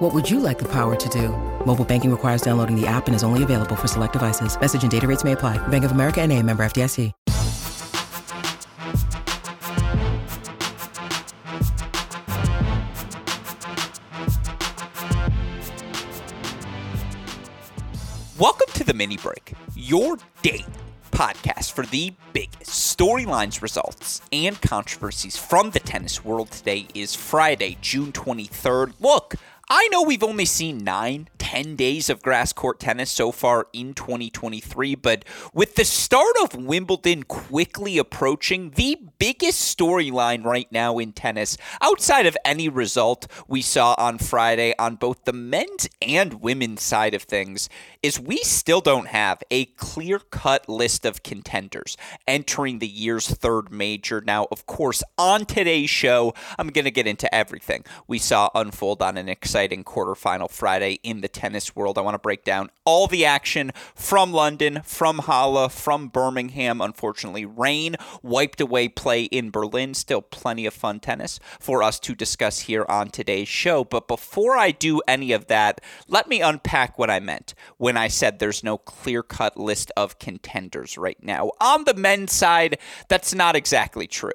What would you like the power to do? Mobile banking requires downloading the app and is only available for select devices. Message and data rates may apply. Bank of America and a member FDIC. Welcome to the mini break, your date podcast for the biggest storylines, results, and controversies from the tennis world. Today is Friday, June 23rd. Look, I know we've only seen nine, ten days of grass court tennis so far in 2023, but with the start of Wimbledon quickly approaching, the biggest storyline right now in tennis, outside of any result we saw on Friday on both the men's and women's side of things, is we still don't have a clear cut list of contenders entering the year's third major. Now, of course, on today's show, I'm going to get into everything we saw unfold on an exciting exciting quarterfinal Friday in the tennis world. I want to break down all the action from London, from Halle, from Birmingham. Unfortunately, rain wiped away play in Berlin. Still plenty of fun tennis for us to discuss here on today's show. But before I do any of that, let me unpack what I meant when I said there's no clear cut list of contenders right now. On the men's side, that's not exactly true.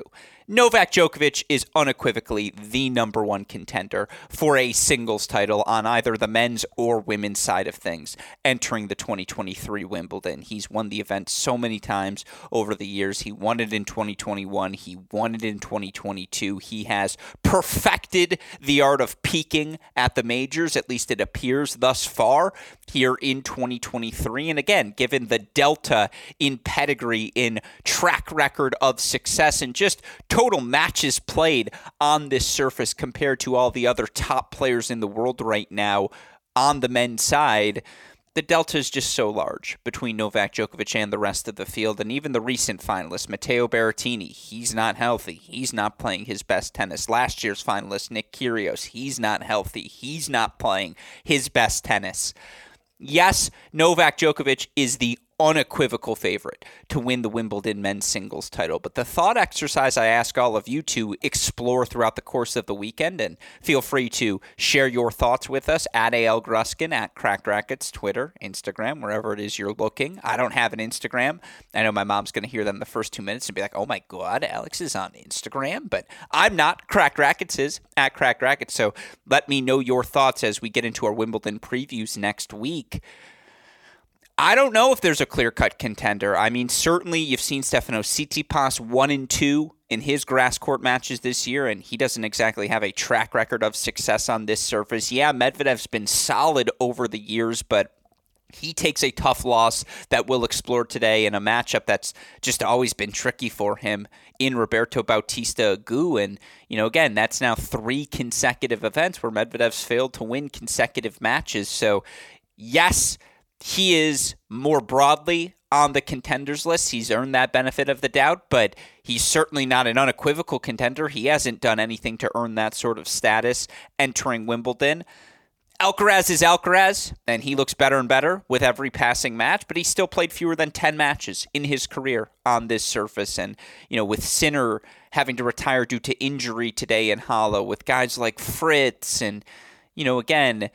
Novak Djokovic is unequivocally the number one contender for a singles title on either the men's or women's side of things entering the 2023 Wimbledon. He's won the event so many times over the years. He won it in 2021, he won it in 2022. He has perfected the art of peaking at the majors, at least it appears thus far here in 2023. And again, given the delta in pedigree, in track record of success, and just total matches played on this surface compared to all the other top players in the world right now on the men's side, the delta is just so large between Novak Djokovic and the rest of the field. And even the recent finalist, Matteo Berrettini, he's not healthy. He's not playing his best tennis. Last year's finalist, Nick Kyrgios, he's not healthy. He's not playing his best tennis. Yes, Novak Djokovic is the unequivocal favorite to win the Wimbledon men's singles title. But the thought exercise I ask all of you to explore throughout the course of the weekend, and feel free to share your thoughts with us at AL Gruskin, at Cracked Racquets, Twitter, Instagram, wherever it is you're looking. I don't have an Instagram. I know my mom's going to hear them the first two minutes and be like, oh my God, Alex is on Instagram. But I'm not. Cracked Racquets is at Cracked Racquets. So let me know your thoughts as we get into our Wimbledon previews next week. I don't know if there's a clear cut contender. I mean, certainly you've seen Stefanos Tsitsipas one and two in his grass court matches this year, and he doesn't exactly have a track record of success on this surface. Yeah, Medvedev's been solid over the years, but he takes a tough loss that we'll explore today in a matchup that's just always been tricky for him in Roberto Bautista Agut. And, you know, again, that's now three consecutive events where Medvedev's failed to win consecutive matches. So, yes, he is more broadly on the contenders list. He's earned that benefit of the doubt, but he's certainly not an unequivocal contender. He hasn't done anything to earn that sort of status entering Wimbledon. Alcaraz is Alcaraz, and he looks better and better with every passing match, but he still played fewer than 10 matches in his career on this surface. And, you know, with Sinner having to retire due to injury today in Halle, with guys like Fritz, and, you know, again,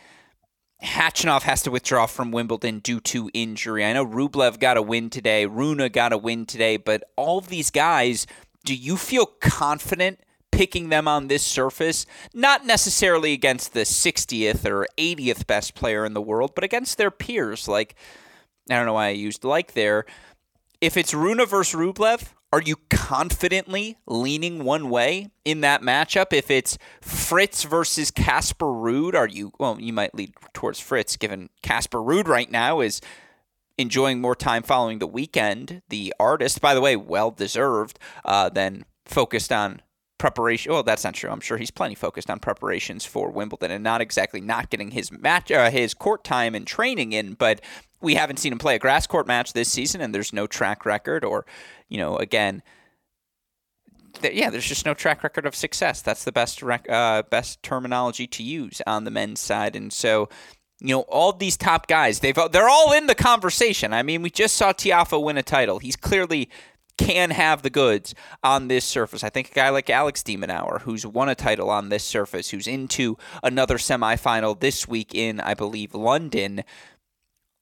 Khachanov has to withdraw from Wimbledon due to injury. I know Rublev got a win today, Rune got a win today, but all of these guys, do you feel confident picking them on this surface? Not necessarily against the 60th or 80th best player in the world, but against their peers. Like, I don't know why I used like there. If it's Rune versus Rublev, are you confidently leaning one way in that matchup? If it's Fritz versus Casper Ruud, are you, well, you might lead towards Fritz given Casper Ruud right now is enjoying more time following the weekend. The artist, by the way, well deserved, uh, than focused on preparation. Well, that's not true. I'm sure he's plenty focused on preparations for Wimbledon and not exactly not getting his match, uh, his court time and training in. But we haven't seen him play a grass court match this season, and there's no track record, or, you know, again, th- yeah, there's just no track record of success. That's the best rec- uh, best terminology to use on the men's side, and so. You know, all these top guys, they've they're all in the conversation. I mean, we just saw Tiafoe win a title. He's clearly can have the goods on this surface. I think a guy like Alex de Minaur, who's won a title on this surface, who's into another semifinal this week in, I believe, London,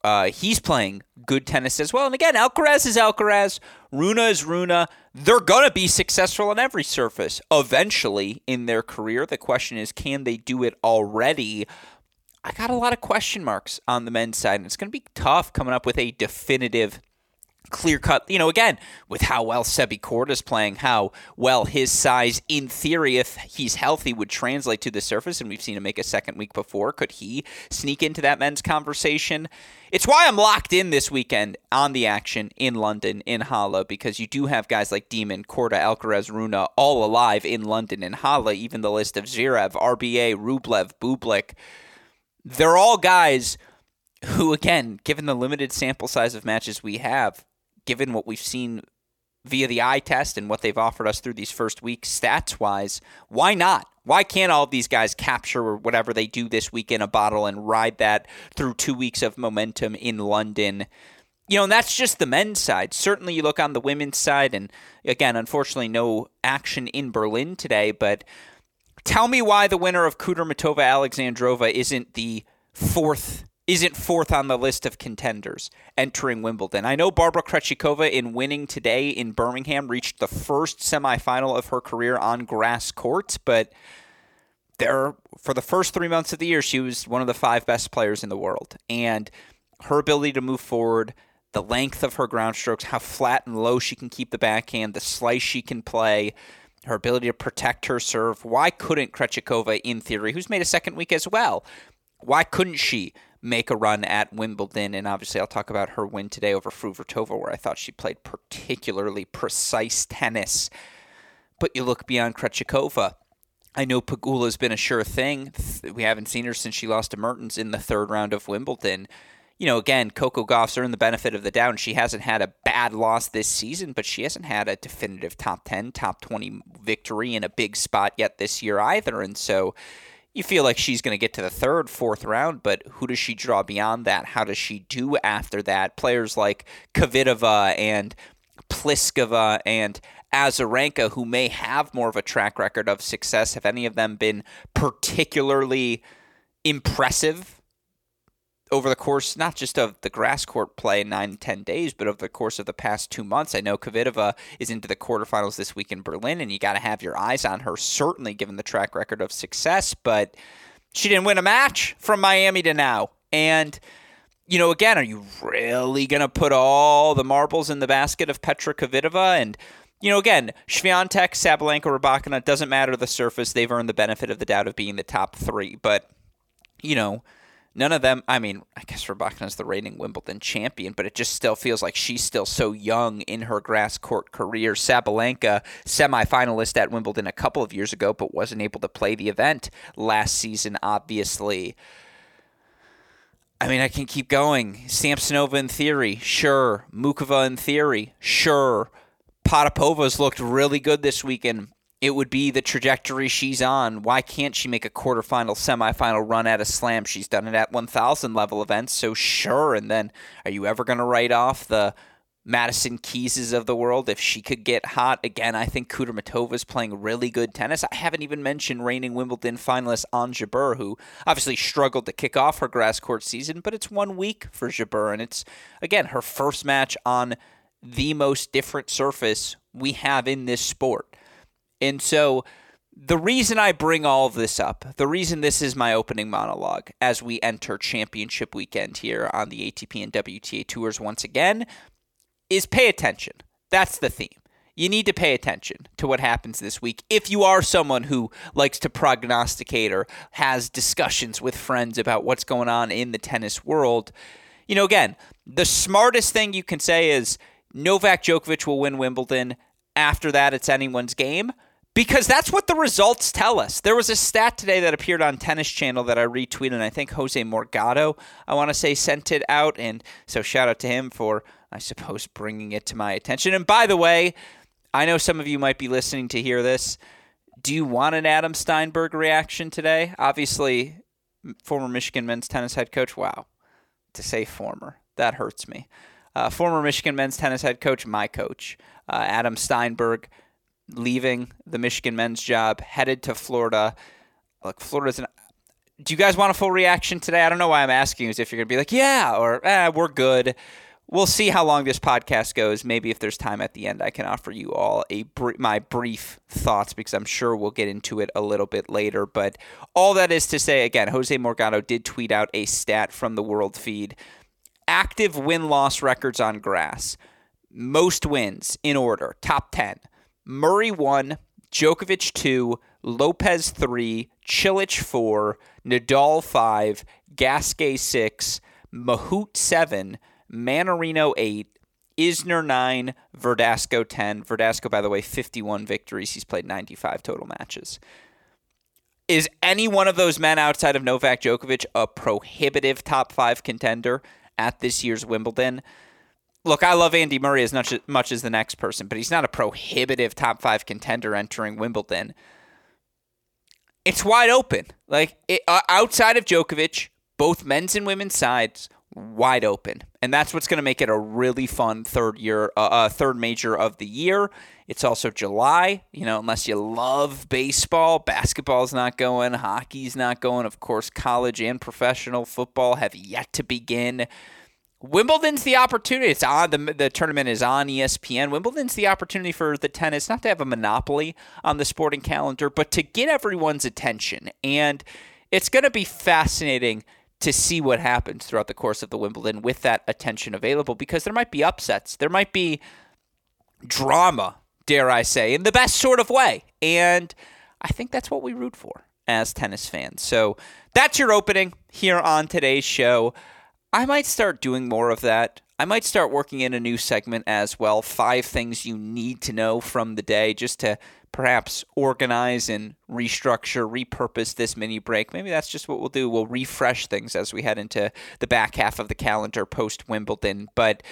uh, he's playing good tennis as well. And again, Alcaraz is Alcaraz, Rune is Rune. They're going to be successful on every surface eventually in their career. The question is, can they do it already? I got a lot of question marks on the men's side, and it's going to be tough coming up with a definitive clear cut, you know, again, with how well Sebi Korda is playing, how well his size, in theory, if he's healthy, would translate to the surface, and we've seen him make a second week before. Could he sneak into that men's conversation? It's why I'm locked in this weekend on the action in London, in Halle, because you do have guys like Demon, Korda, Alcaraz, Rune all alive in London in Halle, even the list of Zverev, RBA, Rublev, Bublik. They're all guys who, again, given the limited sample size of matches we have, given what we've seen via the eye test and what they've offered us through these first weeks, stats wise, why not? Why can't all of these guys capture whatever they do this week in a bottle and ride that through two weeks of momentum in London? You know, and that's just the men's side. Certainly, you look on the women's side, and again, unfortunately, no action in Berlin today. But tell me why the winner of Kudermetova Alexandrova isn't the fourth isn't fourth on the list of contenders entering Wimbledon. I know Barbara Krejcikova in winning today in Birmingham reached the first semifinal of her career on grass courts, but there for the first 3 months of the year she was one of the five best players in the world. And her ability to move forward, the length of her ground strokes, how flat and low she can keep the backhand, the slice she can play, her ability to protect her serve. Why couldn't Krejcikova in theory, who's made a second week as well? Why couldn't she make a run at Wimbledon. And obviously, I'll talk about her win today over Fruhvirtova, where I thought she played particularly precise tennis. But you look beyond Krejcikova. I know Pegula's been a sure thing. We haven't seen her since she lost to Mertens in the third round of Wimbledon. You know, again, Coco Gauff's earned the benefit of the doubt. She hasn't had a bad loss this season, but she hasn't had a definitive top 10, top 20 victory in a big spot yet this year either. And so, you feel like she's going to get to the third, fourth round, but who does she draw beyond that? How does she do after that? Players like Kvitova and Pliskova and Azarenka, who may have more of a track record of success, have any of them been particularly impressive over the course not just of the grass court play nine ten days, but over the course of the past two months. I know Kvitova is into the quarterfinals this week in Berlin, and you got to have your eyes on her. Certainly, given the track record of success, but she didn't win a match from Miami to now, and. You know, again, are you really going to put all the marbles in the basket of Petra Kvitova? And, you know, again, Swiatek, Sabalenka, Rybakina, doesn't matter the surface. They've earned the benefit of the doubt of being the top three. But, you know, None of them, I mean, I guess is the reigning Wimbledon champion, but it just still feels like she's still so young in her grass court career. Sabalenka, semifinalist at Wimbledon a couple of years ago, but wasn't able to play the event last season, obviously. I mean, I can keep going. Samsonova in theory, sure. Muchova in theory, sure. Potapova's looked really good this weekend it would be the trajectory she's on. Why can't she make a quarterfinal, semifinal run at a slam? She's done it at 1,000 level events, so sure. And then are you ever going to write off the Madison Keyses of the world if she could get hot? Again, I think Kudermetova is playing really good tennis. I haven't even mentioned reigning Wimbledon finalist Ons Jabeur, who obviously struggled to kick off her grass court season, but it's one week for Jabeur. And it's, again, her first match on the most different surface we have in this sport. And so the reason I bring all of this up, the reason this is my opening monologue as we enter championship weekend here on the ATP and WTA tours once again, is pay attention. That's the theme. You need to pay attention to what happens this week if you are someone who likes to prognosticate or has discussions with friends about what's going on in the tennis world. You know, again, the smartest thing you can say is Novak Djokovic will win Wimbledon. After that, it's anyone's game because that's what the results tell us. There was a stat today that appeared on Tennis Channel that I retweeted, and I think Jose Morgado, I want to say, sent it out. And so shout out to him for, I suppose, bringing it to my attention. And by the way, I know some of you might be listening to hear this. Do you want an Adam Steinberg reaction today? Obviously, former Michigan men's tennis head coach. Wow. To say former, that hurts me. Uh, former Michigan men's tennis head coach, my coach, uh, Adam Steinberg, leaving the Michigan men's job, headed to Florida. Look, Florida's an. Do you guys want a full reaction today? I don't know why I'm asking you, as if you're going to be like, yeah, or eh, we're good we'll see how long this podcast goes. Maybe if there's time at the end, I can offer you all a br- my brief thoughts because I'm sure we'll get into it a little bit later. But all that is to say, again, Jose Morgado did tweet out a stat from the World Feed: active win loss records on grass, most wins in order, top ten. Murray one, Djokovic two, Lopez three, Cilic four, Nadal five, Gasquet six, Mahut seven. Mannarino 8, Isner 9, Verdasco 10. Verdasco, by the way, 51 victories. He's played 95 total matches. Is any one of those men outside of Novak Djokovic a prohibitive top five contender at this year's Wimbledon? Look, I love Andy Murray as much, much as the next person, but he's not a prohibitive top five contender entering Wimbledon. It's wide open. Like it, uh, outside of Djokovic, both men's and women's sides wide open, and that's what's going to make it a really fun third year, uh, uh, third major of the year. It's also July, you know, unless you love baseball, basketball's not going, hockey's not going. Of course, college and professional football have yet to begin. Wimbledon's the opportunity. It's on the the tournament is on ESPN. Wimbledon's the opportunity for the tennis not to have a monopoly on the sporting calendar, but to get everyone's attention. And it's going to be fascinating to see what happens throughout the course of the Wimbledon with that attention available because there might be upsets. There might be drama, dare I say, in the best sort of way. And I think that's what we root for as tennis fans. So that's your opening here on today's show. I might start doing more of that. I might start working in a new segment as well. Five things you need to know from the day just to perhaps organize and restructure, repurpose this mini break. Maybe that's just what we'll do. We'll refresh things as we head into the back half of the calendar post Wimbledon. But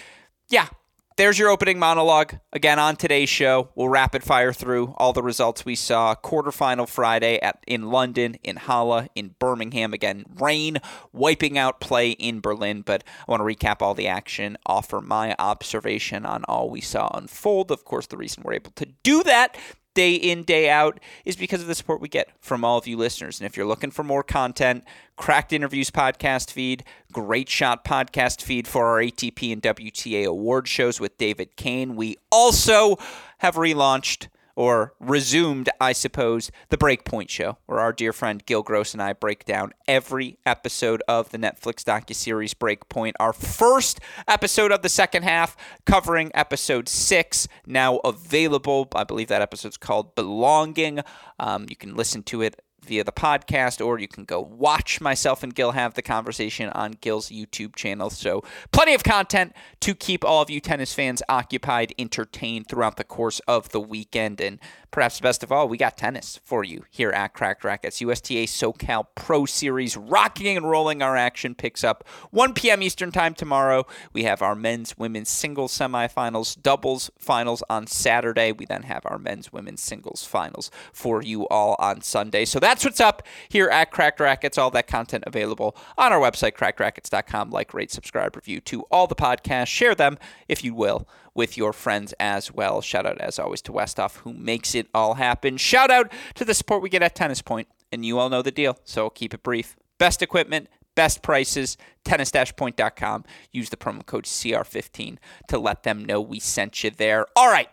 yeah, there's your opening monologue. Again, on today's show, we'll rapid fire through all the results we saw. Quarterfinal Friday at in London, in Halle, in Birmingham. Again, rain wiping out play in Berlin. But I want to recap all the action, offer my observation on all we saw unfold. Of course, the reason we're able to do that day in, day out is because of the support we get from all of you listeners. And if you're looking for more content, Cracked Interviews podcast feed, Great Shot podcast feed for our ATP and WTA award shows with David Kane. We also have relaunched or resumed, I suppose, the Breakpoint Show, where our dear friend Gil Gross and I break down every episode of the Netflix docuseries Breakpoint. Our first episode of the second half, covering episode six, now available. I believe that episode's called Belonging. Um, you can listen to it via the podcast, or you can go watch myself and Gil have the conversation on Gil's YouTube channel. So, plenty of content to keep all of you tennis fans occupied, entertained throughout the course of the weekend. And perhaps best of all, we got tennis for you here at Cracked Racquets. USTA SoCal Pro Series rocking and rolling. Our action picks up 1 p.m. Eastern Time tomorrow. We have our men's, women's singles semifinals, doubles finals on Saturday. We then have our men's, women's singles finals for you all on Sunday. So that's what's up here at Cracked Racquets. All that content available on our website, crackedracquets.com. Like, rate, subscribe, review to all the podcasts. Share them, if you will, with your friends as well. Shout out, as always, to Westoff, who makes it all happen. Shout out to the support we get at Tennis Point, and you all know the deal, so I'll keep it brief. Best equipment, best prices, tennis-point.com. Use the promo code CR15 to let them know we sent you there. All right.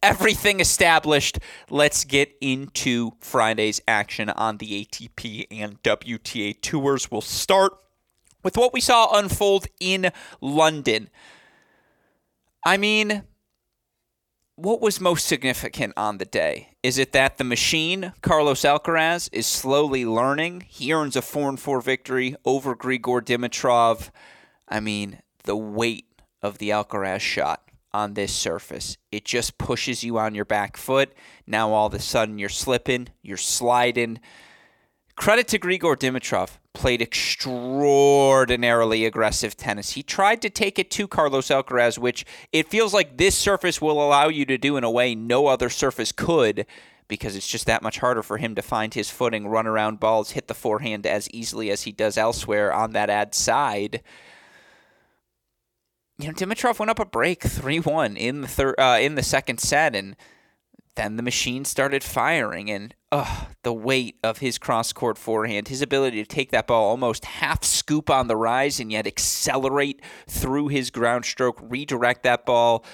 Everything established. Let's get into Friday's action on the ATP and WTA tours. We'll start with what we saw unfold in London. I mean, what was most significant on the day? Is it that the machine, Carlos Alcaraz, is slowly learning? He earns a 4 4 victory over Grigor Dimitrov. I mean, the weight of the Alcaraz shot on this surface. It just pushes you on your back foot. Now all of a sudden you're slipping, you're sliding. Credit to Grigor Dimitrov, played extraordinarily aggressive tennis. He tried to take it to Carlos Alcaraz, which it feels like this surface will allow you to do in a way no other surface could because it's just that much harder for him to find his footing, run around balls, hit the forehand as easily as he does elsewhere on that ad side. You know, Dimitrov went up a break 3-1 in the third uh, in the second set and then the machine started firing, and ugh, the weight of his cross court forehand, his ability to take that ball almost half scoop on the rise and yet accelerate through his ground stroke, redirect that ball.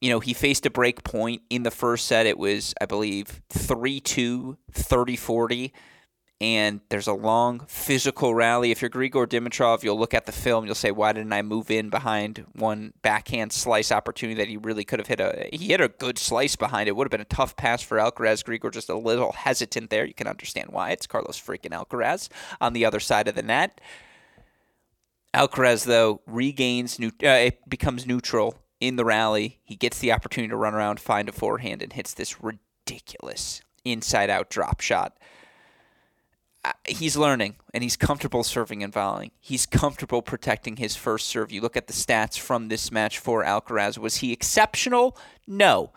You know, he faced a break point in the first set. It was, I believe, 3 2, 30 40 and there's a long physical rally. If you're Grigor Dimitrov, you'll look at the film, you'll say, "Why didn't I move in behind one backhand slice opportunity that he really could have hit a he hit a good slice behind it. Would have been a tough pass for Alcaraz. Grigor just a little hesitant there. You can understand why. It's Carlos freaking Alcaraz on the other side of the net. Alcaraz though regains uh, it becomes neutral in the rally. He gets the opportunity to run around, find a forehand, and hits this ridiculous inside out drop shot he's learning and he's comfortable serving and volleying. He's comfortable protecting his first serve. You look at the stats from this match for Alcaraz. Was he exceptional? No.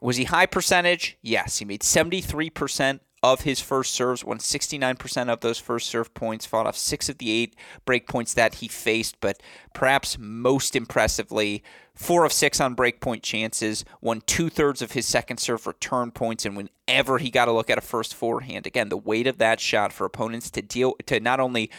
Was he high percentage? Yes. He made 73% of his first serves, won 69% of those first serve points, fought off six of the eight break points that he faced, but perhaps most impressively, four of six on break point chances, won two thirds of his second serve return points, and whenever he got a look at a first forehand, again, the weight of that shot for opponents to deal to not only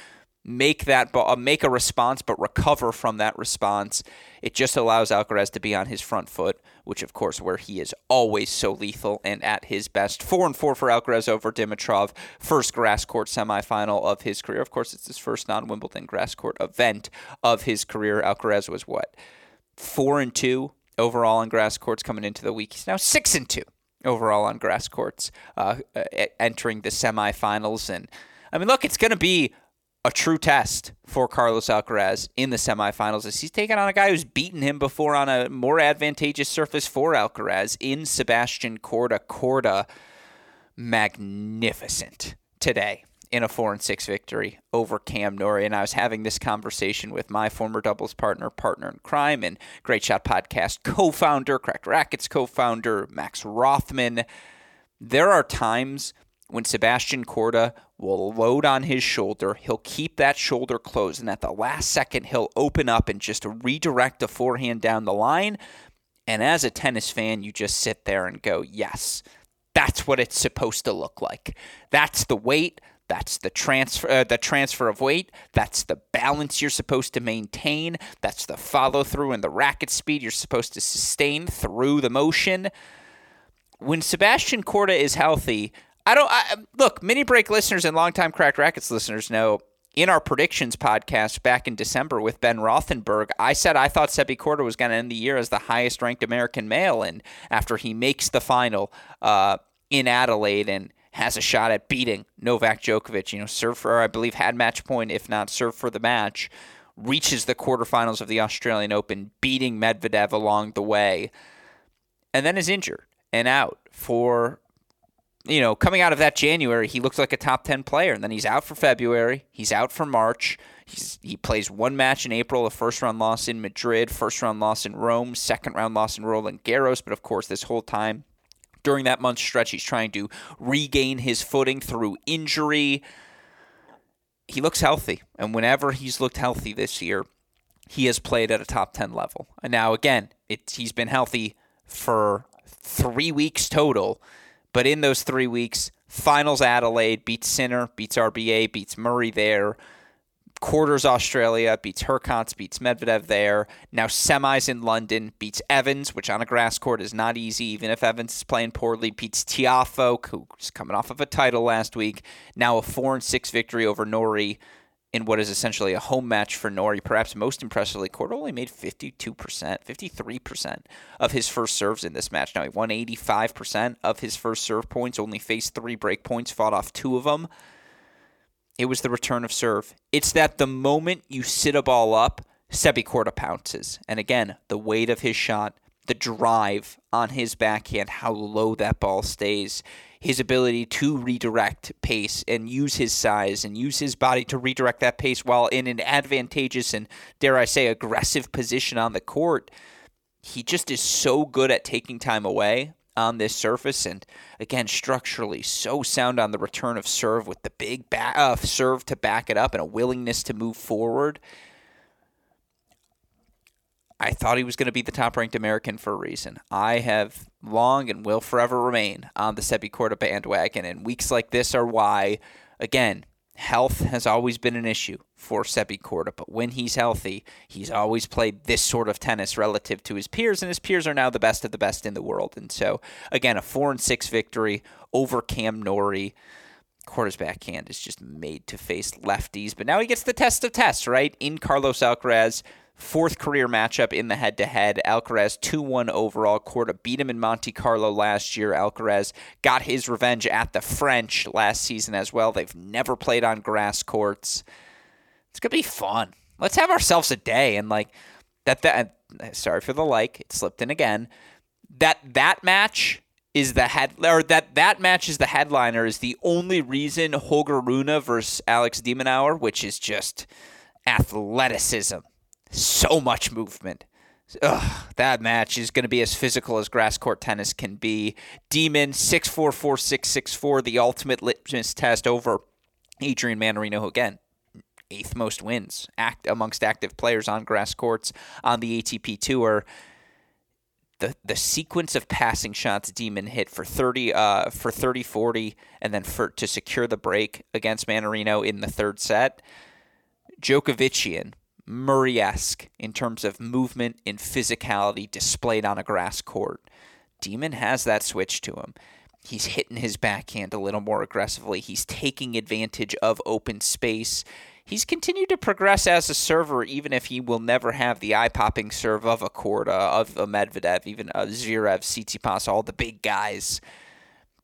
make that uh, make a response, but recover from that response. It just allows Alcaraz to be on his front foot, which of course where he is always so lethal and at his best. Four and four for Alcaraz over Dimitrov, first grass court semifinal of his career. Of course, it's his first non-Wimbledon grass court event of his career. Alcaraz was what four and two overall on grass courts coming into the week. He's now six and two overall on grass courts, uh, entering the semifinals and. I mean, look, it's going to be a true test for Carlos Alcaraz in the semifinals as he's taken on a guy who's beaten him before on a more advantageous surface for Alcaraz in Sebastian Korda. Korda, magnificent today in a four and six victory over Cam Norrie. And I was having this conversation with my former doubles partner, partner in crime, and Great Shot Podcast co-founder, Cracked Racquets co-founder, Max Rothman. There are times when Sebastian Korda will load on his shoulder. He'll keep that shoulder closed, and at the last second, he'll open up and just redirect a forehand down the line. And as a tennis fan, you just sit there and go, yes, that's what it's supposed to look like. That's the weight. That's the transfer, uh, the transfer of weight. That's the balance you're supposed to maintain. That's the follow through and the racket speed you're supposed to sustain through the motion. When Sebastian Korda is healthy, I don't I, look. Mini break listeners and longtime Cracked Racquets listeners know in our predictions podcast back in December with Ben Rothenberg, I said I thought Sebi Korda was going to end the year as the highest ranked American male, and after he makes the final uh, in Adelaide and has a shot at beating Novak Djokovic, you know, serve for I believe had match point, if not serve for the match, reaches the quarterfinals of the Australian Open, beating Medvedev along the way, and then is injured and out for you know, coming out of that January, he looked like a top 10 player. And then he's out for February. He's out for March. He's, he plays one match in April, a first round loss in Madrid, first round loss in Rome, second round loss in Roland Garros. But of course, this whole time, during that month stretch, he's trying to regain his footing through injury. He looks healthy. And whenever he's looked healthy this year, he has played at a top 10 level. And now, again, it's, he's been healthy for three weeks total but in those three weeks, finals Adelaide beats Sinner, beats RBA, beats Murray there. Quarters Australia beats Hurkacz, beats Medvedev there. Now semis in London beats Evans, which on a grass court is not easy, even if Evans is playing poorly. Beats Tiafoe, who's coming off of a title last week. Now a four and six victory over Norrie in what is essentially a home match for Norrie. Perhaps most impressively, Korda only made 52%, 53% of his first serves in this match. Now, he won 85% of his first serve points, only faced three break points, fought off two of them. It was the return of serve. It's that the moment you sit a ball up, Sebi Korda pounces. And again, the weight of his shot, the drive on his backhand, how low that ball stays, his ability to redirect pace and use his size and use his body to redirect that pace while in an advantageous and, dare I say, aggressive position on the court. He just is so good at taking time away on this surface and again structurally so sound on the return of serve with the big back, uh, serve to back it up and a willingness to move forward I thought he was going to be the top ranked American for a reason. I have long and will forever remain on the Sebi Korda bandwagon, and weeks like this are why, again, health has always been an issue for Sebi Korda, but when he's healthy, he's always played this sort of tennis relative to his peers, and his peers are now the best of the best in the world. And so, again, a four and six victory over Cam Norrie. Korda's backhand is just made to face lefties, but now he gets the test of tests, right? In Carlos Alcaraz, fourth career matchup in the head to head. Alcaraz 2 1 overall. Korda beat him in Monte Carlo last year. Alcaraz got his revenge at the French last season as well. They've never played on grass courts. It's going to be fun. Let's have ourselves a day. And like that, that, sorry for the like, it slipped in again. That, that match is the head or that that match is the headliner is the only reason Holger Rune versus Alex de Minaur, which is just athleticism so much movement. Ugh, that match is going to be as physical as grass court tennis can be. Demon six four four six six four, the ultimate litmus test over Adrian Mannarino again. Eighth most wins act amongst active players on grass courts on the ATP tour. The, the sequence of passing shots Demon hit for 30 uh, for 30 40 and then for to secure the break against Mannarino in the third set. Djokovician Murray esque in terms of movement and physicality displayed on a grass court. Demon has that switch to him. He's hitting his backhand a little more aggressively. He's taking advantage of open space. He's continued to progress as a server, even if he will never have the eye popping serve of a Korda, of a Medvedev, even a Zverev, Tsitsipas, all the big guys.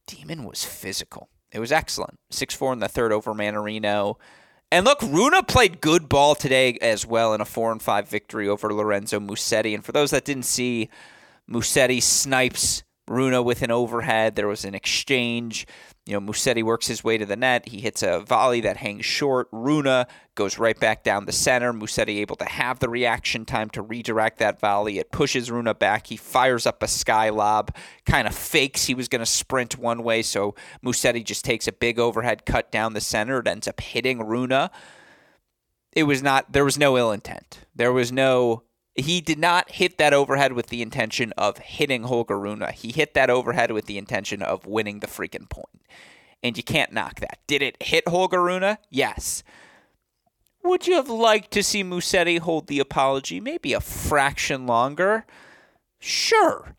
Demon was physical. It was excellent. 6 4 in the third over Mannarino. And look, Rune played good ball today as well in a four and five victory over Lorenzo Musetti. And for those that didn't see, Musetti snipes Rune with an overhead. There was an exchange. You know, Musetti works his way to the net. He hits a volley that hangs short. Rune goes right back down the center. Musetti able to have the reaction time to redirect that volley. It pushes Rune back. He fires up a sky lob, kind of fakes he was going to sprint one way. So Musetti just takes a big overhead cut down the center. It ends up hitting Rune. It was not, there was no ill intent. There was no he did not hit that overhead with the intention of hitting Holger Rune. He hit that overhead with the intention of winning the freaking point. And you can't knock that. Did it hit Holger Rune? Yes. Would you have liked to see Musetti hold the apology maybe a fraction longer? Sure.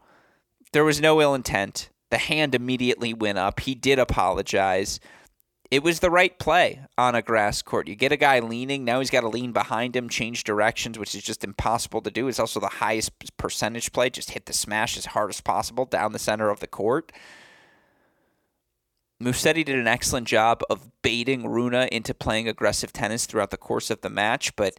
There was no ill intent. The hand immediately went up. He did apologize it was the right play on a grass court. You get a guy leaning, now he's got to lean behind him, change directions, which is just impossible to do. It's also the highest percentage play. Just hit the smash as hard as possible down the center of the court. Musetti did an excellent job of baiting Rune into playing aggressive tennis throughout the course of the match, but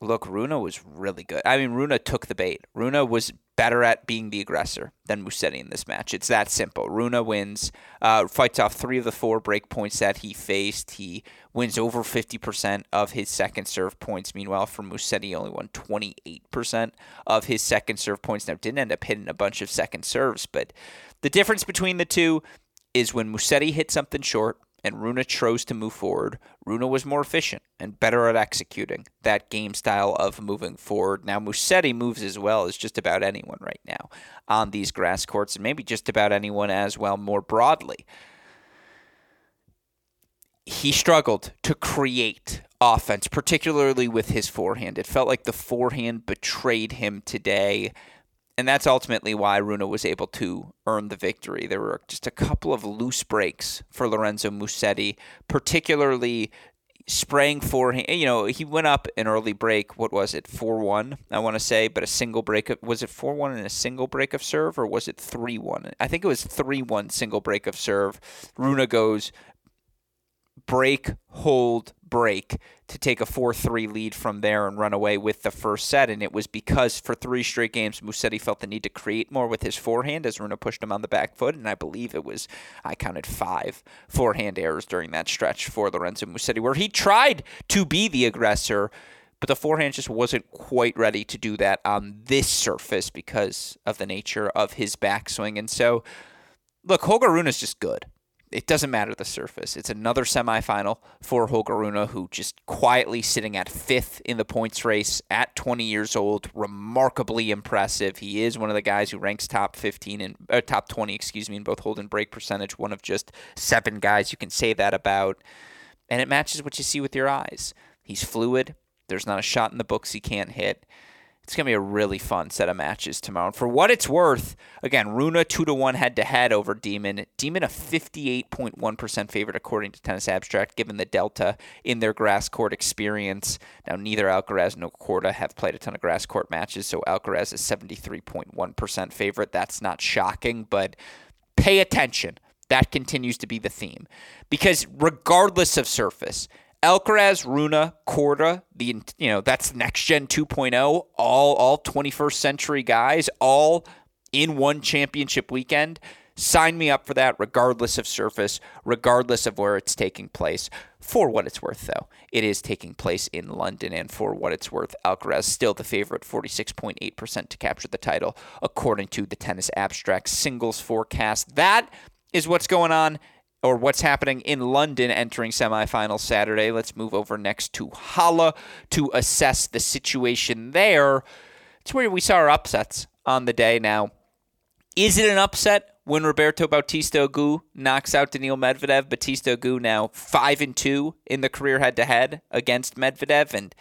look, Rune was really good. I mean, Rune took the bait. Rune was better at being the aggressor than Musetti in this match. It's that simple. Rune wins, uh, fights off three of the four break points that he faced. He wins over 50% of his second serve points. Meanwhile, for Musetti, only won 28% of his second serve points. Now, didn't end up hitting a bunch of second serves, but the difference between the two is when Musetti hit something short, and Rune chose to move forward, Rune was more efficient and better at executing that game style of moving forward. Now, Musetti moves as well as just about anyone right now on these grass courts, and maybe just about anyone as well more broadly. He struggled to create offense, particularly with his forehand. It felt like the forehand betrayed him today and that's ultimately why Rune was able to earn the victory. There were just a couple of loose breaks for Lorenzo Musetti, particularly spraying for. You know, he went up an early break. What was it, four one? I want to say, but a single break. Of, was it four one and a single break of serve, or was it three one? I think it was three one single break of serve. Rune goes break, hold, break to take a 4 3 lead from there and run away with the first set. And it was because for three straight games, Musetti felt the need to create more with his forehand as Rune pushed him on the back foot. And I believe it was, I counted five forehand errors during that stretch for Lorenzo Musetti, where he tried to be the aggressor. But the forehand just wasn't quite ready to do that on this surface because of the nature of his backswing. And so, look, Holger Rune is just good it doesn't matter the surface. It's another semifinal for Holger Rune, who just quietly sitting at fifth in the points race at 20 years old. Remarkably impressive. He is one of the guys who ranks top 15 and uh, top 20, excuse me, in both hold and break percentage. One of just seven guys you can say that about, and it matches what you see with your eyes. He's fluid. There's not a shot in the books he can't hit. It's to be a really fun set of matches tomorrow. And for what it's worth, again, Rune 2 to 1 head to head over Demon. Demon a 58.1% favorite according to Tennis Abstract, given the delta in their grass court experience. Now, neither Alcaraz nor Korda have played a ton of grass court matches, so Alcaraz is 73.1% favorite. That's not shocking, but pay attention. That continues to be the theme. Because regardless of surface, Alcaraz, Rune, Korda, the you know that's next gen 2.0, all all 21st century guys, all in one championship weekend. Sign me up for that, regardless of surface, regardless of where it's taking place. For what it's worth, though, it is taking place in London, and for what it's worth, Alcaraz still the favorite, 46.8% to capture the title, according to the Tennis Abstract singles forecast. That is what's going on or what's happening in London entering semifinals Saturday. Let's move over next to Halle to assess the situation there. It's where we saw our upsets on the day. Now, is it an upset when Roberto Bautista Agut knocks out Daniil Medvedev? Bautista Agut now five and two in the career head-to-head against Medvedev, and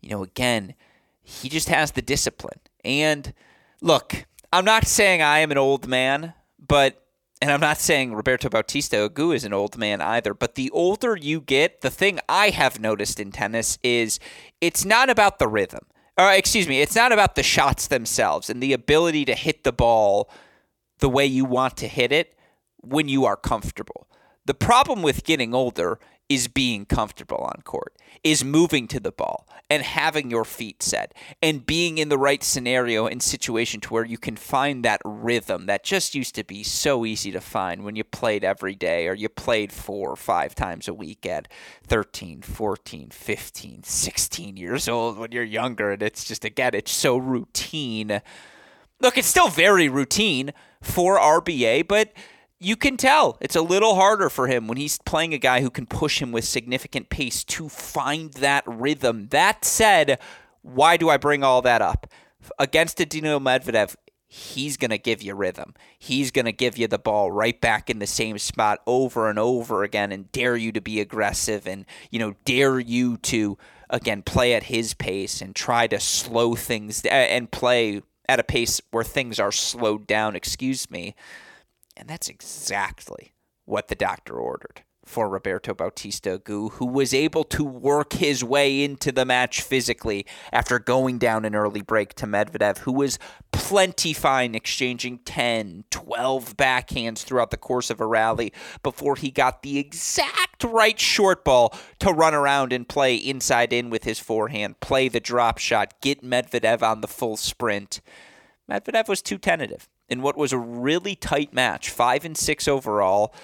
you know, again, he just has the discipline. And look, I'm not saying I am an old man, but and I'm not saying Roberto Bautista Agut is an old man either, but the older you get, the thing I have noticed in tennis is it's not about the rhythm. Or excuse me, it's not about the shots themselves and the ability to hit the ball the way you want to hit it when you are comfortable. The problem with getting older is being comfortable on court, is moving to the ball and having your feet set and being in the right scenario and situation to where you can find that rhythm that just used to be so easy to find when you played every day or you played four or five times a week at 13, 14, 15, 16 years old when you're younger. And it's just, again, it's so routine. Look, it's still very routine for RBA, but you can tell it's a little harder for him when he's playing a guy who can push him with significant pace to find that rhythm. That said, why do I bring all that up? Against a Dino Medvedev, he's going to give you rhythm. He's going to give you the ball right back in the same spot over and over again and dare you to be aggressive and, you know, dare you to, again, play at his pace and try to slow things and play at a pace where things are slowed down, excuse me. And that's exactly what the doctor ordered for Roberto Bautista Agut, who was able to work his way into the match physically after going down an early break to Medvedev, who was plenty fine, exchanging 10, 12 backhands throughout the course of a rally before he got the exact right short ball to run around and play inside in with his forehand, play the drop shot, get Medvedev on the full sprint. Medvedev was too tentative in what was a really tight match, five and six overall.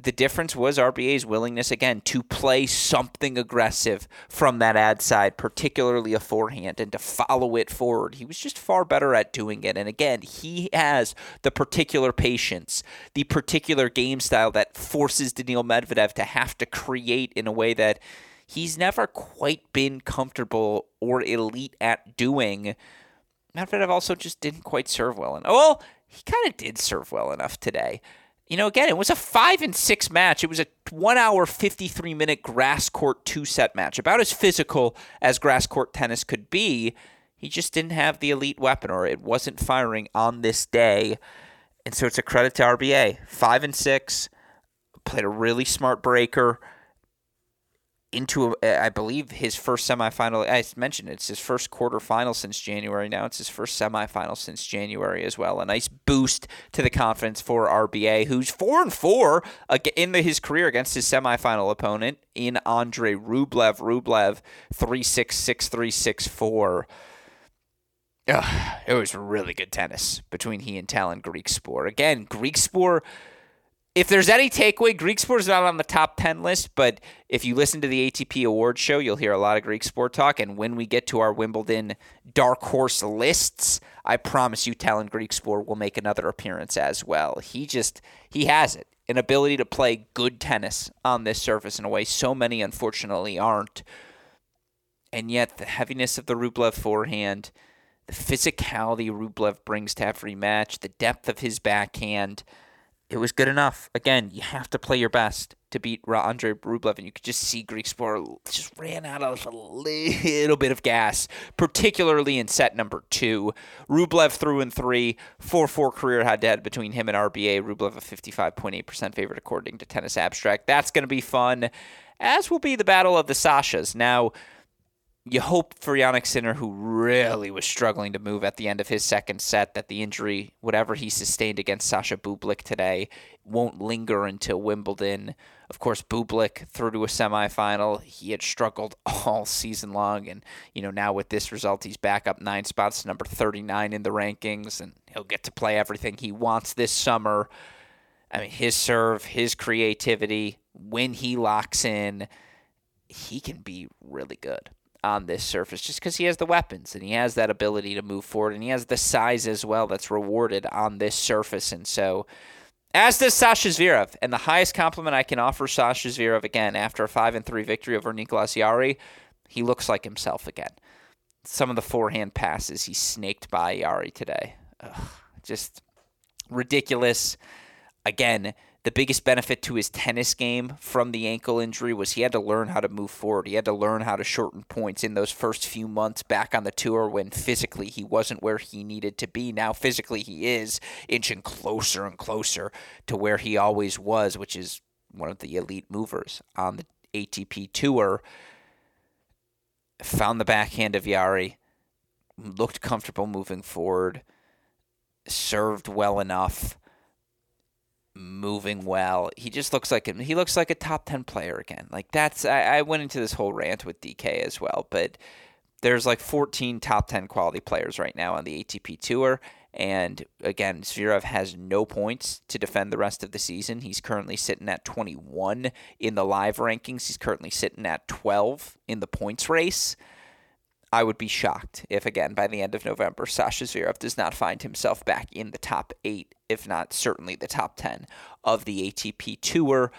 The difference was RBA's willingness again to play something aggressive from that ad side, particularly a forehand, and to follow it forward. He was just far better at doing it. And again, he has the particular patience, the particular game style that forces Daniil Medvedev to have to create in a way that he's never quite been comfortable or elite at doing. Medvedev also just didn't quite serve well. And well, he kind of did serve well enough today. You know, again, it was a five and six match. It was a one hour, 53 minute grass court two set match, about as physical as grass court tennis could be. He just didn't have the elite weapon, or it wasn't firing on this day. And so it's a credit to RBA. Five and six, played a really smart breaker. Into, a, I believe, his first semifinal. I mentioned it's his first quarterfinal since January. Now it's his first semifinal since January as well. A nice boost to the confidence for RBA, who's four and four in his career against his semifinal opponent in Andre Rublev. Rublev three six six three six four. it was really good tennis between he and Tallon Griekspoor. Again, Griekspoor if there's any takeaway, Griekspoor is not on the top 10 list, but if you listen to the ATP Awards show, you'll hear a lot of Griekspoor talk. And when we get to our Wimbledon dark horse lists, I promise you, Tallon Griekspoor will make another appearance as well. He just, he has it an ability to play good tennis on this surface in a way so many unfortunately aren't. And yet, the heaviness of the Rublev forehand, the physicality Rublev brings to every match, the depth of his backhand it was good enough. Again, you have to play your best to beat Andre Rublev, and you could just see Griekspoor just ran out of a little bit of gas, particularly in set number two. Rublev through in three, 4 4 career head to head between him and RBA. Rublev a 55.8% favorite according to Tennis Abstract. That's going to be fun, as will be the Battle of the Sashas. Now, you hope for Jannik Sinner, who really was struggling to move at the end of his second set, that the injury, whatever he sustained against Sasha Bublik today, won't linger until Wimbledon. Of course, Bublik through to a semifinal. He had struggled all season long, and you know now with this result, he's back up nine spots, number 39 in the rankings, and he'll get to play everything he wants this summer. I mean, his serve, his creativity, when he locks in, he can be really good on this surface just because he has the weapons and he has that ability to move forward and he has the size as well that's rewarded on this surface. And so, as does Sasha Zverev. And the highest compliment I can offer Sasha Zverev again after a 5 and 3 victory over Nicolas Jarry, he looks like himself again. Some of the forehand passes he snaked by Jarry today. Ugh, just ridiculous. Again, the biggest benefit to his tennis game from the ankle injury was he had to learn how to move forward. He had to learn how to shorten points in those first few months back on the tour when physically he wasn't where he needed to be. Now, physically, he is inching closer and closer to where he always was, which is one of the elite movers on the ATP tour. Found the backhand of Jarry, looked comfortable moving forward, served well enough moving well. He just looks like he looks like a top ten player again. Like that's I, I went into this whole rant with DK as well, but there's like 14 top 10 quality players right now on the ATP tour. And again, Zverev has no points to defend the rest of the season. He's currently sitting at 21 in the live rankings. He's currently sitting at 12 in the points race. I would be shocked if, again, by the end of November, Sasha Zverev does not find himself back in the top eight, if not certainly the top 10 of the ATP Tour.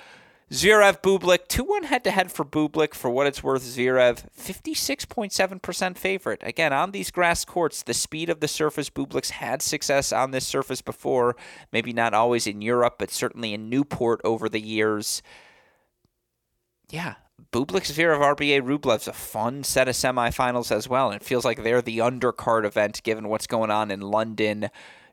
Zverev Bublik, 2 1 head to head for Bublik. For what it's worth, Zverev, 56.7% favorite. Again, on these grass courts, the speed of the surface, Bublik's had success on this surface before. Maybe not always in Europe, but certainly in Newport over the years. Yeah, Bublik Zverev RBA Rublev's a fun set of semifinals as well. And it feels like they're the undercard event given what's going on in London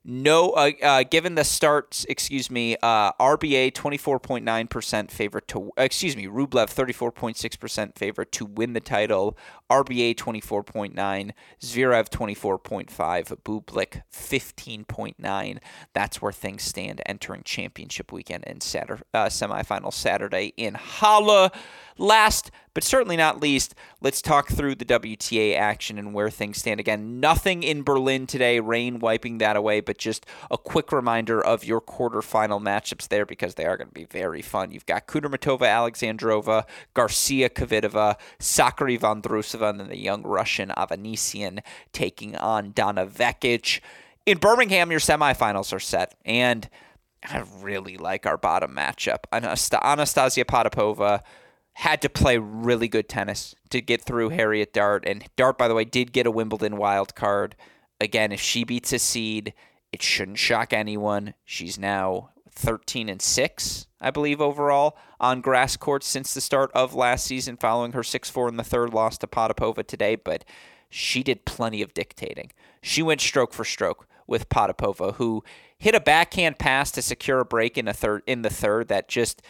no, uh, uh, given the starts, excuse me, uh, RBA 24.9% favorite to, excuse me, Rublev 34.6% favorite to win the title. RBA 24.9, Zverev 24.5, Bublik 15.9. That's where things stand entering championship weekend and Saturday, uh, semifinal Saturday in Halle. Last but certainly not least, let's talk through the WTA action and where things stand. Again, nothing in Berlin today, rain wiping that away, but just a quick reminder of your quarterfinal matchups there because they are going to be very fun. You've got Kudermetova, Alexandrova, Garcia, Kvitova, Sakkari, Vondrousova, and then the young Russian Avanesyan taking on Donna Vekic. In Birmingham, your semifinals are set, and I really like our bottom matchup. Anastasia Potapova had to play really good tennis to get through Harriet Dart. And Dart, by the way, did get a Wimbledon wild card. Again, if she beats a seed, it shouldn't shock anyone. She's now 13 and 6, I believe, overall on grass courts since the start of last season, following her 6 4 in the third loss to Potapova today. But she did plenty of dictating. She went stroke for stroke with Potapova, who hit a backhand pass to secure a break in a third in the third that just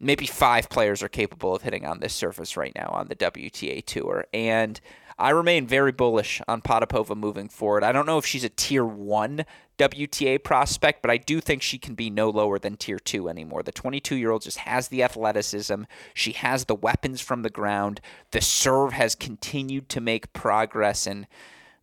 maybe five players are capable of hitting on this surface right now on the WTA Tour. And I remain very bullish on Potapova moving forward. I don't know if she's a tier one WTA prospect, but I do think she can be no lower than tier two anymore. The 22 year old just has the athleticism, she has the weapons from the ground. The serve has continued to make progress, and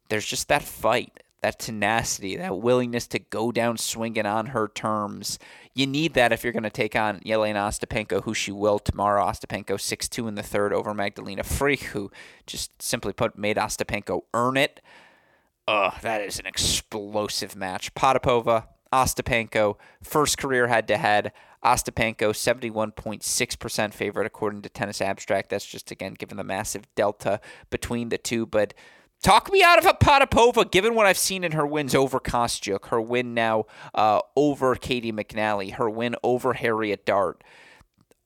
there's just that fight that tenacity, that willingness to go down swinging on her terms. You need that if you're going to take on Jelena Ostapenko, who she will tomorrow. Ostapenko 6 2 in the third over Magdalena Frech, who just simply put made Ostapenko earn it. Ugh, that is an explosive match. Potapova, Ostapenko, first career head to head. Ostapenko, 71.6% favorite according to Tennis Abstract. That's just, again, given the massive delta between the two. But Talk me out of a Potapova, given what I've seen in her wins over Kostyuk, her win now uh, over Caty McNally, her win over Harriet Dart.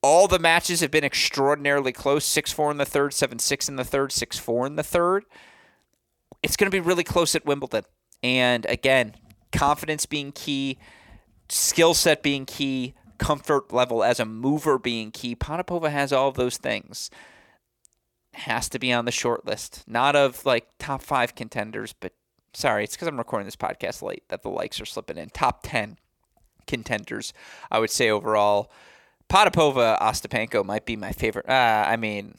All the matches have been extraordinarily close 6 4 in the third, 7 6 in the third, 6 4 in the third. It's going to be really close at Wimbledon. And again, confidence being key, skill set being key, comfort level as a mover being key. Potapova has all of those things has to be on the short list. Not of like top five contenders, but sorry, it's because I'm recording this podcast late that the likes are slipping in. Top 10 contenders, I would say overall. Potapova Ostapenko might be my favorite. Uh, I mean,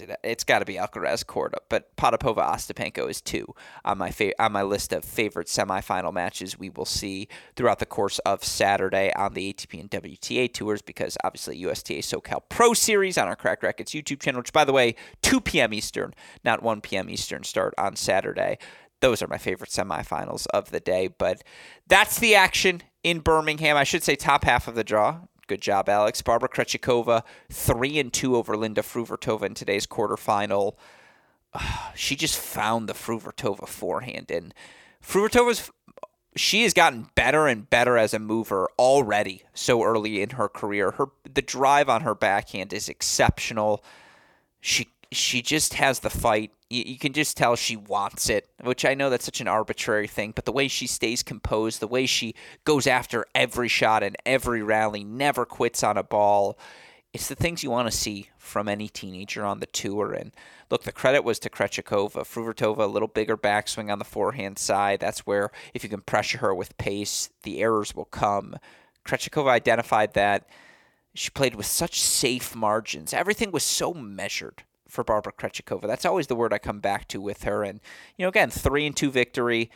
it? It's got to be Alcaraz Korda, but Potapova Ostapenko is two on my fa- on my list of favorite semifinal matches we will see throughout the course of Saturday on the ATP and WTA tours. Because obviously USTA SoCal Pro Series on our Cracked Racquets YouTube channel, which by the way, 2 p.m. Eastern, not 1 p.m. Eastern start on Saturday. Those are my favorite semifinals of the day. But that's the action in Birmingham. I should say top half of the draw. Good job, Alex. Barbara Krejcikova, three and two over Linda Fruhvirtova in today's quarterfinal. she just found the Fruhvirtova forehand, and Fruhvirtova's she has gotten better and better as a mover already so early in her career. Her the drive on her backhand is exceptional. She she just has the fight. You, you, can just tell she wants it, which I know that's such an arbitrary thing, but the way she stays composed, the way she goes after every shot and every rally, never quits on a ball, it's the things you want to see from any teenager on the tour. And look, the credit was to Krejcikova. Fruhvirtova, a little bigger backswing on the forehand side. That's where, if you can pressure her with pace, the errors will come. Krejcikova identified that. She played with such safe margins. Everything was so measured for Barbara Krejcikova. That's always the word I come back to with her. And, you know, again, three and two victory,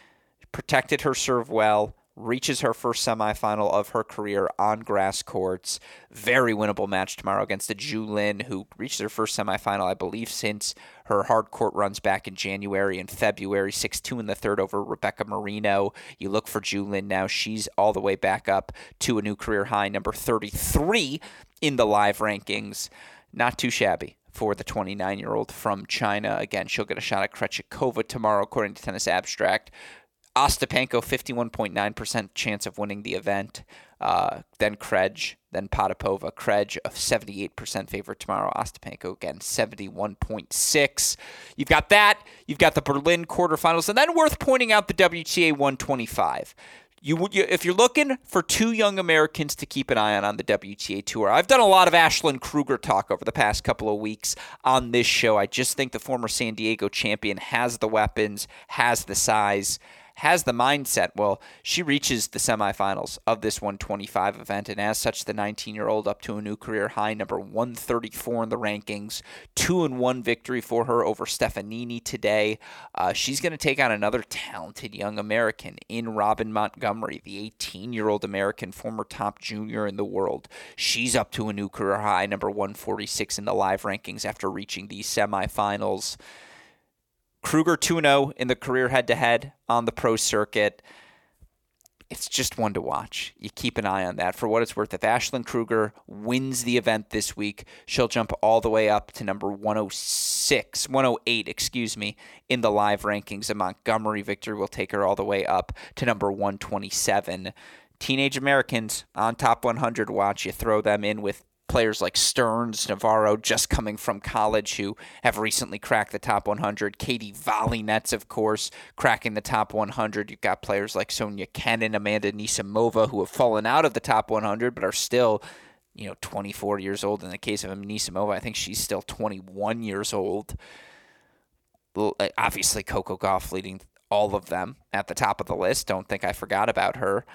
protected her serve well, reaches her first semifinal of her career on grass courts. Very winnable match tomorrow against the Zhu Lin, who reached her first semifinal, I believe, since her hard court runs back in January and February. 6 2 in the third over Rebecca Marino. You look for Zhu Lin now. She's all the way back up to a new career high, number 33 in the live rankings. Not too shabby for the 29 year old from China. Again, she'll get a shot at Krejcikova tomorrow, according to Tennis Abstract. Ostapenko, 51.9% chance of winning the event. Uh, then Krej, then Potapova. Krej of 78% favorite tomorrow. Ostapenko again, 71.6. You've got that. You've got the Berlin quarterfinals. And then worth pointing out the WTA 125 you, you, if you're looking for two young Americans to keep an eye on on the WTA tour, I've done a lot of Ashlyn Kruger talk over the past couple of weeks on this show. I just think the former San Diego champion has the weapons, has the size, has the mindset. Well, she reaches the semifinals of this 125 event, and as such, the 19 year old up to a new career high, number 134 in the rankings. Two and one victory for her over Stefanini today. Uh, she's going to take on another talented young American in Robin Montgomery, the 18 year old American, former top junior in the world. She's up to a new career high, number 146 in the live rankings after reaching the semifinals. Kruger 2 0 in the career head to head on the pro circuit. It's just one to watch. You keep an eye on that. For what it's worth, if Ashlyn Kruger wins the event this week, she'll jump all the way up to number 106, 108, excuse me, in the live rankings. A Montgomery victory will take her all the way up to number 127 teenage Americans on top 100 watch. You throw them in with players like Stearns, Navarro, just coming from college, who have recently cracked the top 100. Katie Nets, of course, cracking the top 100. You've got players like Sofia Kenin, Amanda Anisimova, who have fallen out of the top 100, but are still you know, 24 years old. In the case of Anisimova, I think she's still 21 years old. Uh, obviously, Coco Gauff leading all of them at the top of the list. Don't think I forgot about her.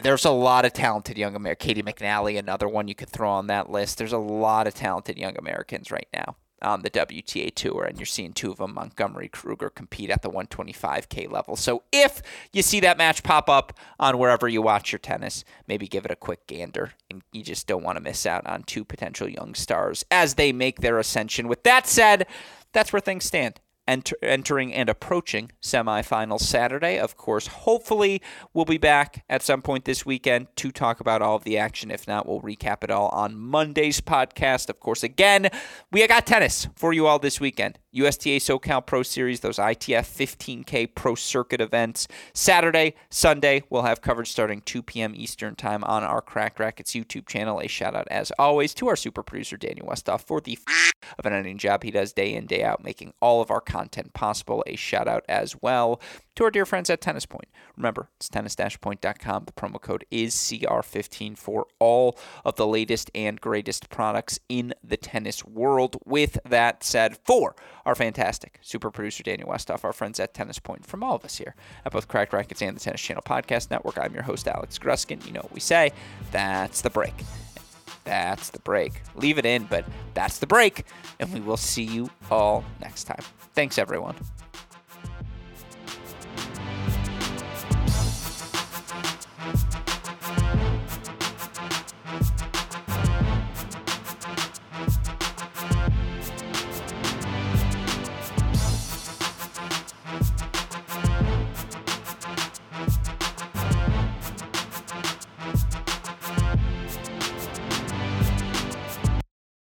There's a lot of talented young Americans. Caty McNally, another one you could throw on that list. There's a lot of talented young Americans right now on the WTA tour, and you're seeing two of them, Montgomery Kruger, compete at the 125K level. So if you see that match pop up on wherever you watch your tennis, maybe give it a quick gander. And you just don't want to miss out on two potential young stars as they make their ascension. With that said, that's where things stand enter, entering and approaching semifinals Saturday. Of course, hopefully we'll be back at some point this weekend to talk about all of the action. If not, we'll recap it all on Monday's podcast. Of course, again, we got tennis for you all this weekend. USTA SoCal Pro Series, those ITF 15K Pro Circuit events. Saturday, Sunday, we'll have coverage starting 2 p.m. Eastern Time on our Cracked Racquets YouTube channel. A shout out, as always, to our super producer, Daniel Westoff, for the of an editing job he does day in, day out, making all of our content possible. A shout out as well to our dear friends at Tennis Point. Remember, it's tennis-point.com. The promo code is CR15 for all of the latest and greatest products in the tennis world. With that said, for our fantastic super producer Daniel Westoff, our friends at Tennis Point, from all of us here at both Cracked Racquets and the Tennis Channel Podcast Network, I'm your host, Alex Gruskin. You know what we say. That's the break. That's the break. Leave it in, but that's the break. And we will see you all next time. Thanks, everyone.